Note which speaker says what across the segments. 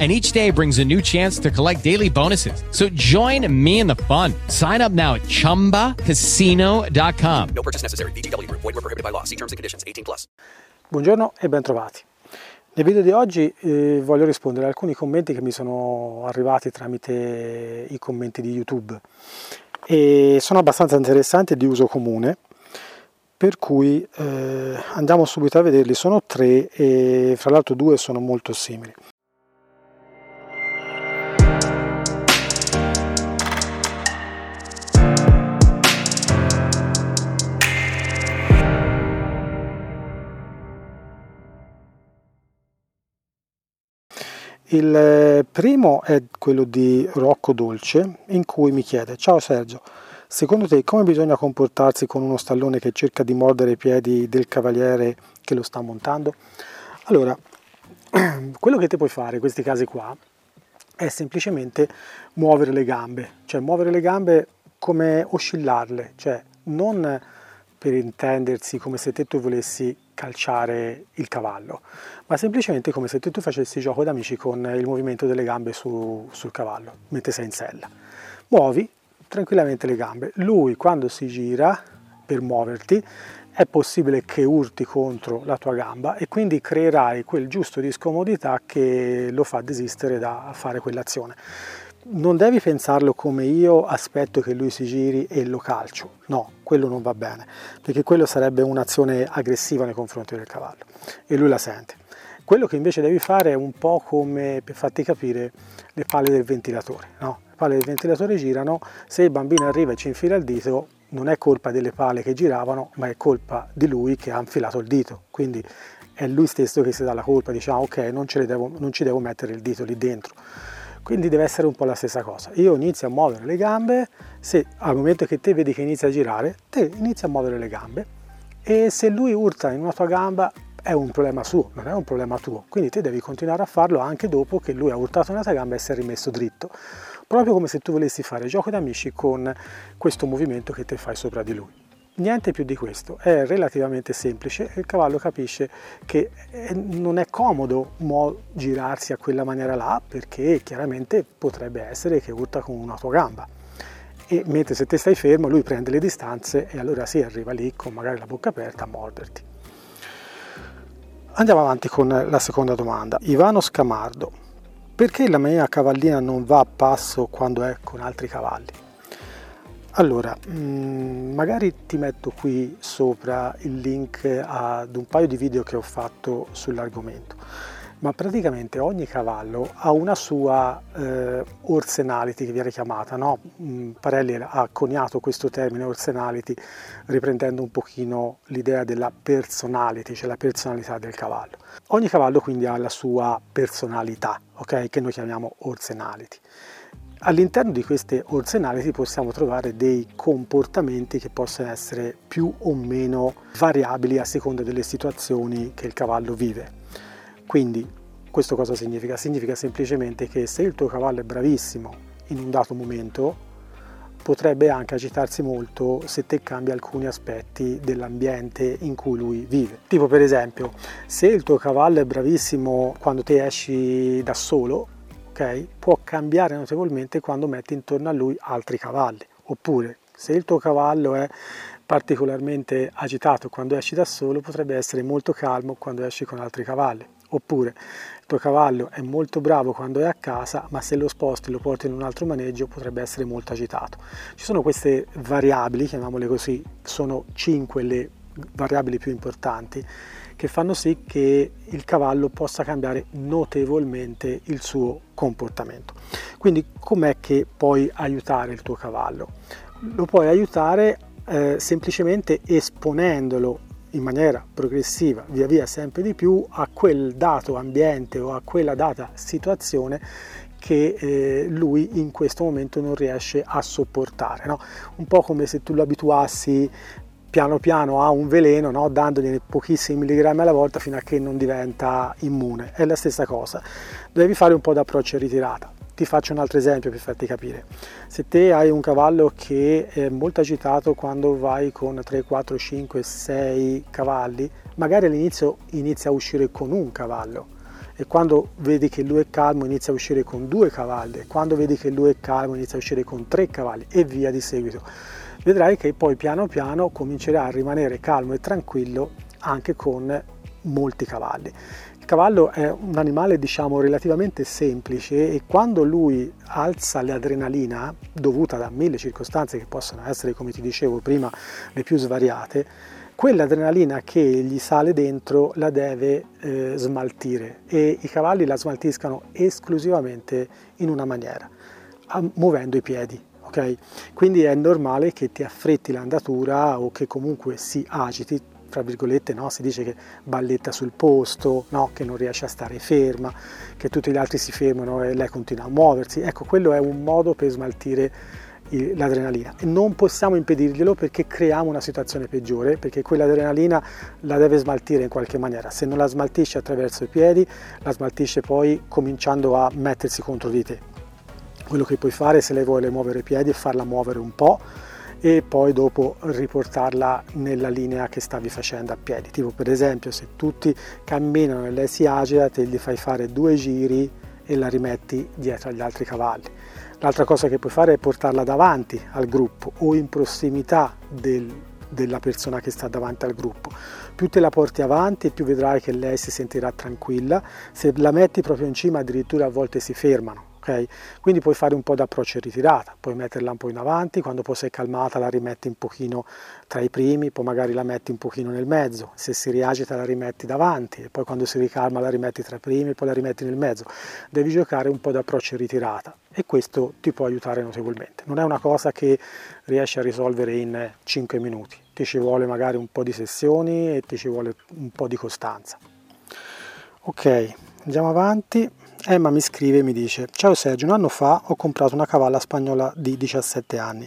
Speaker 1: and each day brings a new chance to collect daily bonuses. So join me in the fun. Sign up now at ChumbaCasino.com.
Speaker 2: No purchase necessary. BGW. Void were prohibited by law. See terms and conditions. 18 plus.
Speaker 3: Buongiorno e bentrovati. Nel video di oggi eh, voglio rispondere a alcuni commenti che mi sono arrivati tramite i commenti di YouTube e sono abbastanza interessanti e di uso comune per cui eh, andiamo subito a vederli, sono tre e fra l'altro due sono molto simili. Il eh, primo è quello di Rocco Dolce, in cui mi chiede: Ciao Sergio, secondo te come bisogna comportarsi con uno stallone che cerca di mordere i piedi del cavaliere che lo sta montando? Allora, quello che ti puoi fare in questi casi qua è semplicemente muovere le gambe, cioè muovere le gambe come oscillarle, cioè non per intendersi come se te tu volessi calciare il cavallo, ma semplicemente come se tu facessi gioco d'amici con il movimento delle gambe su, sul cavallo, mentre sei in sella. Muovi tranquillamente le gambe. Lui quando si gira per muoverti è possibile che urti contro la tua gamba e quindi creerai quel giusto di scomodità che lo fa desistere da fare quell'azione non devi pensarlo come io aspetto che lui si giri e lo calcio, no, quello non va bene, perché quello sarebbe un'azione aggressiva nei confronti del cavallo e lui la sente. Quello che invece devi fare è un po' come per farti capire le palle del ventilatore, no? Le palle del ventilatore girano, se il bambino arriva e ci infila il dito, non è colpa delle pale che giravano, ma è colpa di lui che ha infilato il dito, quindi è lui stesso che si dà la colpa, diciamo ok, non, devo, non ci devo mettere il dito lì dentro quindi deve essere un po' la stessa cosa. Io inizio a muovere le gambe, se al momento che te vedi che inizia a girare, te inizi a muovere le gambe e se lui urta in una tua gamba è un problema suo, non è un problema tuo. Quindi te devi continuare a farlo anche dopo che lui ha urtato una tua gamba e si è rimesso dritto. Proprio come se tu volessi fare gioco d'amici con questo movimento che te fai sopra di lui. Niente più di questo, è relativamente semplice e il cavallo capisce che eh, non è comodo girarsi a quella maniera là perché chiaramente potrebbe essere che urta con una tua gamba. E mentre se te stai fermo lui prende le distanze e allora si arriva lì con magari la bocca aperta a morderti. Andiamo avanti con la seconda domanda. Ivano Scamardo. Perché la mia cavallina non va a passo quando è con altri cavalli? Allora, mm, magari ti metto qui sopra il link ad un paio di video che ho fatto sull'argomento, ma praticamente ogni cavallo ha una sua eh, orsenality che viene chiamata, no? Mm, Parelli ha coniato questo termine orsenality riprendendo un pochino l'idea della personality, cioè la personalità del cavallo. Ogni cavallo quindi ha la sua personalità, ok? Che noi chiamiamo orsenality. All'interno di queste orsenality possiamo trovare dei comportamenti che possono essere più o meno variabili a seconda delle situazioni che il cavallo vive. Quindi questo cosa significa? Significa semplicemente che se il tuo cavallo è bravissimo in un dato momento, potrebbe anche agitarsi molto se te cambi alcuni aspetti dell'ambiente in cui lui vive. Tipo per esempio, se il tuo cavallo è bravissimo quando te esci da solo, okay, può cambiare notevolmente quando metti intorno a lui altri cavalli. Oppure se il tuo cavallo è particolarmente agitato quando esci da solo, potrebbe essere molto calmo quando esci con altri cavalli. Oppure il tuo cavallo è molto bravo quando è a casa, ma se lo sposti e lo porti in un altro maneggio potrebbe essere molto agitato. Ci sono queste variabili, chiamiamole così, sono cinque le variabili più importanti che fanno sì che il cavallo possa cambiare notevolmente il suo comportamento. Quindi com'è che puoi aiutare il tuo cavallo? Lo puoi aiutare eh, semplicemente esponendolo in maniera progressiva, via via sempre di più, a quel dato ambiente o a quella data situazione che eh, lui in questo momento non riesce a sopportare. No? Un po' come se tu lo abituassi piano piano ha un veleno, no? dandogli pochissimi milligrammi alla volta fino a che non diventa immune. È la stessa cosa. Devi fare un po' d'approccio e ritirata. Ti faccio un altro esempio per farti capire. Se te hai un cavallo che è molto agitato quando vai con 3, 4, 5, 6 cavalli, magari all'inizio inizia a uscire con un cavallo e quando vedi che lui è calmo inizia a uscire con due cavalli quando vedi che lui è calmo inizia a uscire con tre cavalli e via di seguito vedrai che poi piano piano comincerà a rimanere calmo e tranquillo anche con molti cavalli. Il cavallo è un animale diciamo relativamente semplice e quando lui alza l'adrenalina dovuta da mille circostanze che possono essere come ti dicevo prima le più svariate, quell'adrenalina che gli sale dentro la deve eh, smaltire e i cavalli la smaltiscano esclusivamente in una maniera, muovendo i piedi ok? Quindi è normale che ti affretti l'andatura o che comunque si agiti, tra virgolette, no? si dice che balletta sul posto, no? che non riesce a stare ferma, che tutti gli altri si fermano e lei continua a muoversi. Ecco, quello è un modo per smaltire l'adrenalina e non possiamo impedirglielo perché creiamo una situazione peggiore perché quell'adrenalina la deve smaltire in qualche maniera se non la smaltisce attraverso i piedi la smaltisce poi cominciando a mettersi contro di te quello che puoi fare se lei vuole muovere i piedi è farla muovere un po' e poi dopo riportarla nella linea che stavi facendo a piedi. Tipo per esempio se tutti camminano e lei si agita, te gli fai fare due giri e la rimetti dietro agli altri cavalli. L'altra cosa che puoi fare è portarla davanti al gruppo o in prossimità del, della persona che sta davanti al gruppo. Più te la porti avanti, più vedrai che lei si sentirà tranquilla. Se la metti proprio in cima, addirittura a volte si fermano ok? Quindi puoi fare un po' d'approccio e ritirata, puoi metterla un po' in avanti, quando poi sei calmata la rimetti un pochino tra i primi, poi magari la metti un pochino nel mezzo, se si riagita la rimetti davanti e poi quando si ricalma la rimetti tra i primi, poi la rimetti nel mezzo. Devi giocare un po' d'approccio e ritirata e questo ti può aiutare notevolmente. Non è una cosa che riesci a risolvere in 5 minuti, ti ci vuole magari un po' di sessioni e ti ci vuole un po' di costanza. Ok, andiamo avanti. Emma mi scrive e mi dice Ciao Sergio, un anno fa ho comprato una cavalla spagnola di 17 anni.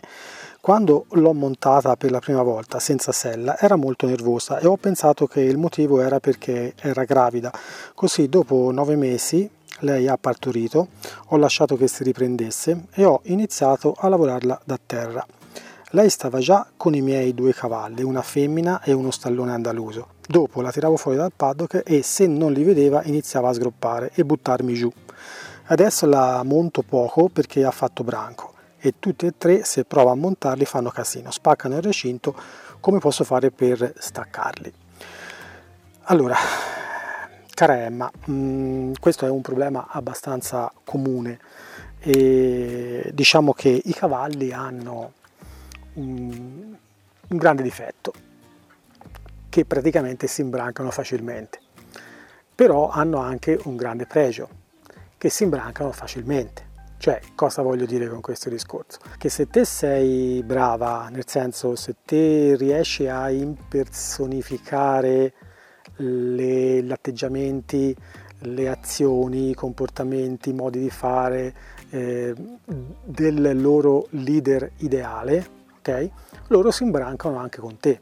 Speaker 3: Quando l'ho montata per la prima volta senza sella era molto nervosa e ho pensato che il motivo era perché era gravida. Così dopo nove mesi lei ha partorito, ho lasciato che si riprendesse e ho iniziato a lavorarla da terra. Lei stava già con i miei due cavalli, una femmina e uno stallone andaluso. Dopo la tiravo fuori dal paddock e se non li vedeva iniziava a sgroppare e buttarmi giù. Adesso la monto poco perché ha fatto branco e tutti e tre se provo a montarli fanno casino, spaccano il recinto, come posso fare per staccarli? Allora, cara Emma, mh, mm, questo è un problema abbastanza comune e diciamo che i cavalli hanno un, un grande difetto, che praticamente si imbrancano facilmente, però hanno anche un grande pregio, che si imbrancano facilmente. Cioè, cosa voglio dire con questo discorso? Che se te sei brava, nel senso se te riesci a impersonificare le, gli atteggiamenti, le azioni, i comportamenti, i modi di fare eh, del loro leader ideale, ok? Loro si imbrancano anche con te.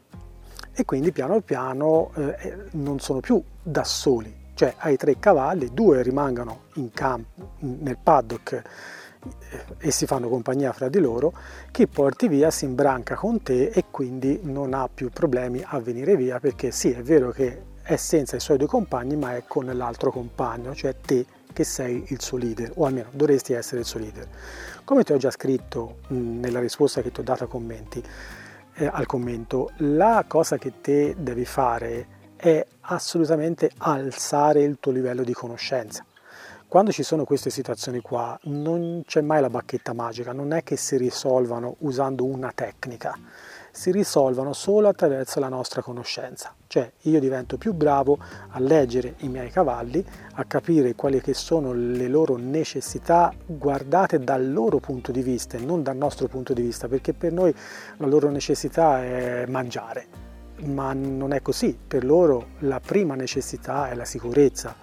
Speaker 3: E quindi piano piano eh, non sono più da soli, cioè hai tre cavalli, due rimangono in campo, nel paddock eh, e si fanno compagnia fra di loro, chi porti via si imbranca con te e quindi non ha più problemi a venire via perché sì è vero che è senza i suoi due compagni ma è con l'altro compagno, cioè te che sei il suo leader o almeno dovresti essere il suo leader. Come ti ho già scritto nella risposta che ti ho dato commenti, eh, al commento, la cosa che te devi fare è assolutamente alzare il tuo livello di conoscenza. Quando ci sono queste situazioni qua non c'è mai la bacchetta magica, non è che si risolvano usando una tecnica, si risolvono solo attraverso la nostra conoscenza. Cioè io divento più bravo a leggere i miei cavalli, a capire quali sono le loro necessità guardate dal loro punto di vista e non dal nostro punto di vista, perché per noi la loro necessità è mangiare, ma non è così. Per loro la prima necessità è la sicurezza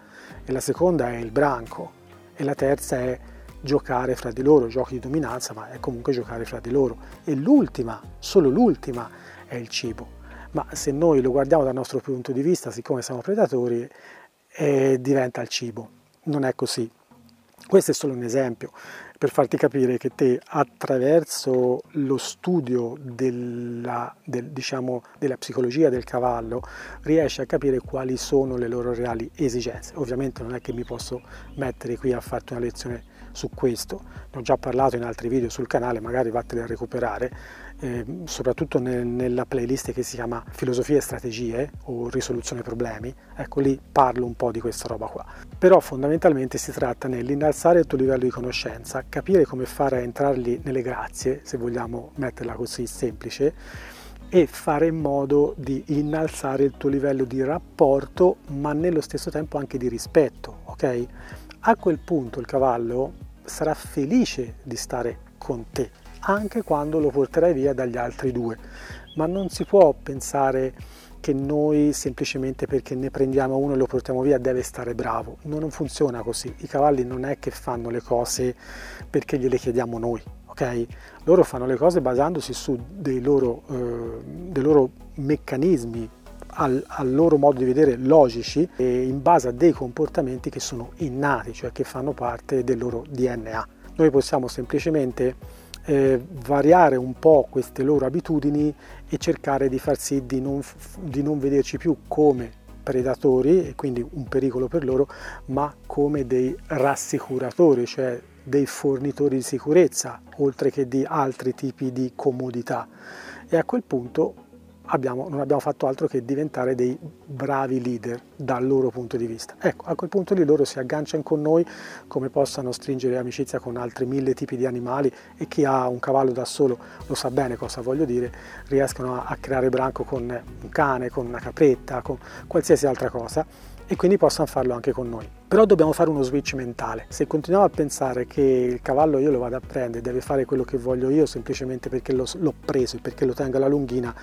Speaker 3: e la seconda è il branco e la terza è giocare fra di loro, giochi di dominanza, ma è comunque giocare fra di loro. E l'ultima, solo l'ultima, è il cibo. ma se noi lo guardiamo dal nostro punto di vista, siccome siamo predatori, eh, diventa il cibo. Non è così. Questo è solo un esempio per farti capire che te attraverso lo studio della, del, diciamo, della psicologia del cavallo riesci a capire quali sono le loro reali esigenze. Ovviamente non è che mi posso mettere qui a farti una lezione su questo, ne ho già parlato in altri video sul canale, magari vattene a recuperare, eh, soprattutto nel, nella playlist che si chiama Filosofia e strategie o risoluzione problemi, ecco lì parlo un po' di questa roba qua. Però fondamentalmente si tratta nell'innalzare il tuo livello di conoscenza, capire come fare a entrarli nelle grazie, se vogliamo metterla così semplice, e fare in modo di innalzare il tuo livello di rapporto, ma nello stesso tempo anche di rispetto, ok? A quel punto il cavallo sarà felice di stare con te, anche quando lo porterai via dagli altri due. Ma non si può pensare che noi semplicemente perché ne prendiamo uno e lo portiamo via deve stare bravo. Non funziona così. I cavalli non è che fanno le cose perché gliele chiediamo noi, ok? Loro fanno le cose basandosi su dei loro, eh, dei loro meccanismi al, al, loro modo di vedere logici e in base a dei comportamenti che sono innati, cioè che fanno parte del loro DNA. Noi possiamo semplicemente eh, variare un po' queste loro abitudini e cercare di far sì di non, di non vederci più come predatori e quindi un pericolo per loro, ma come dei rassicuratori, cioè dei fornitori di sicurezza, oltre che di altri tipi di comodità. E a quel punto abbiamo, non abbiamo fatto altro che diventare dei bravi leader dal loro punto di vista. Ecco, a quel punto lì loro si agganciano con noi come possano stringere amicizia con altri mille tipi di animali e chi ha un cavallo da solo lo sa bene cosa voglio dire, riescono a, a creare branco con un cane, con una capretta, con qualsiasi altra cosa e quindi possano farlo anche con noi. Però dobbiamo fare uno switch mentale. Se continuiamo a pensare che il cavallo io lo vado a prendere, deve fare quello che voglio io semplicemente perché l'ho, l'ho preso e perché lo tengo alla lunghina,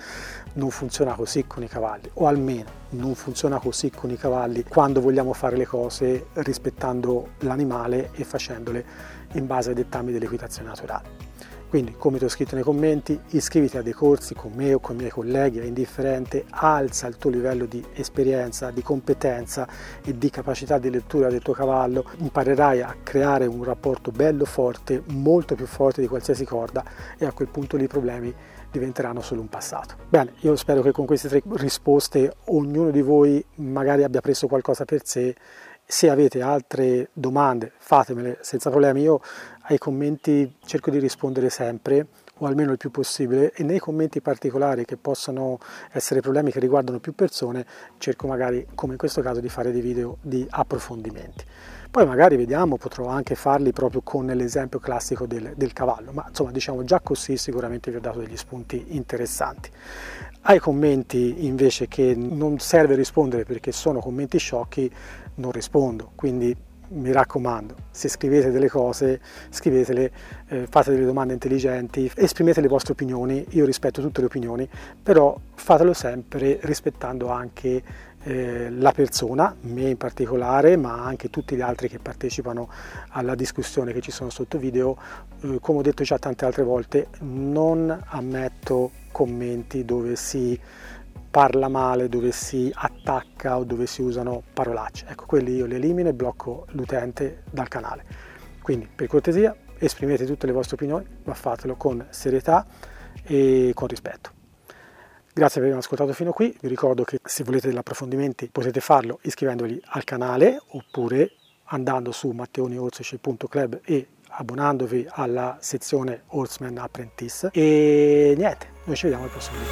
Speaker 3: non funziona così con i cavalli, o almeno non funziona così con i cavalli quando vogliamo fare le cose rispettando l'animale e facendole in base ai dettami dell'equitazione naturale. Quindi, come ti ho scritto nei commenti, iscriviti a dei corsi con me o con i miei colleghi, è indifferente, alza il tuo livello di esperienza, di competenza e di capacità di lettura del tuo cavallo, imparerai a creare un rapporto bello forte, molto più forte di qualsiasi corda e a quel punto lì i problemi diventeranno solo un passato. Bene, io spero che con queste tre risposte ognuno di voi magari abbia preso qualcosa per sé. Se avete altre domande fatemele senza problemi, io ai commenti cerco di rispondere sempre o almeno il più possibile e nei commenti particolari che possano essere problemi che riguardano più persone cerco magari come in questo caso di fare dei video di approfondimenti. Poi magari vediamo, potrò anche farli proprio con l'esempio classico del, del cavallo, ma insomma diciamo già così sicuramente vi ho dato degli spunti interessanti. Ai commenti invece che non serve rispondere perché sono commenti sciocchi, non rispondo, quindi mi raccomando, se scrivete delle cose, scrivetele, eh, fate delle domande intelligenti, esprimete le vostre opinioni, io rispetto tutte le opinioni, però fatelo sempre rispettando anche eh, la persona, me in particolare, ma anche tutti gli altri che partecipano alla discussione che ci sono sotto video. Eh, come ho detto già tante altre volte, non ammetto commenti dove si parla male, dove si attacca o dove si usano parolacce. Ecco, quelli io li elimino e blocco l'utente dal canale. Quindi, per cortesia, esprimete tutte le vostre opinioni, ma fatelo con serietà e con rispetto. Grazie per avermi ascoltato fino qui, vi ricordo che se volete degli approfondimenti potete farlo iscrivendovi al canale oppure andando su matteoniorsici.club e abbonandovi alla sezione Horseman Apprentice. E niente, noi ci vediamo al prossimo video.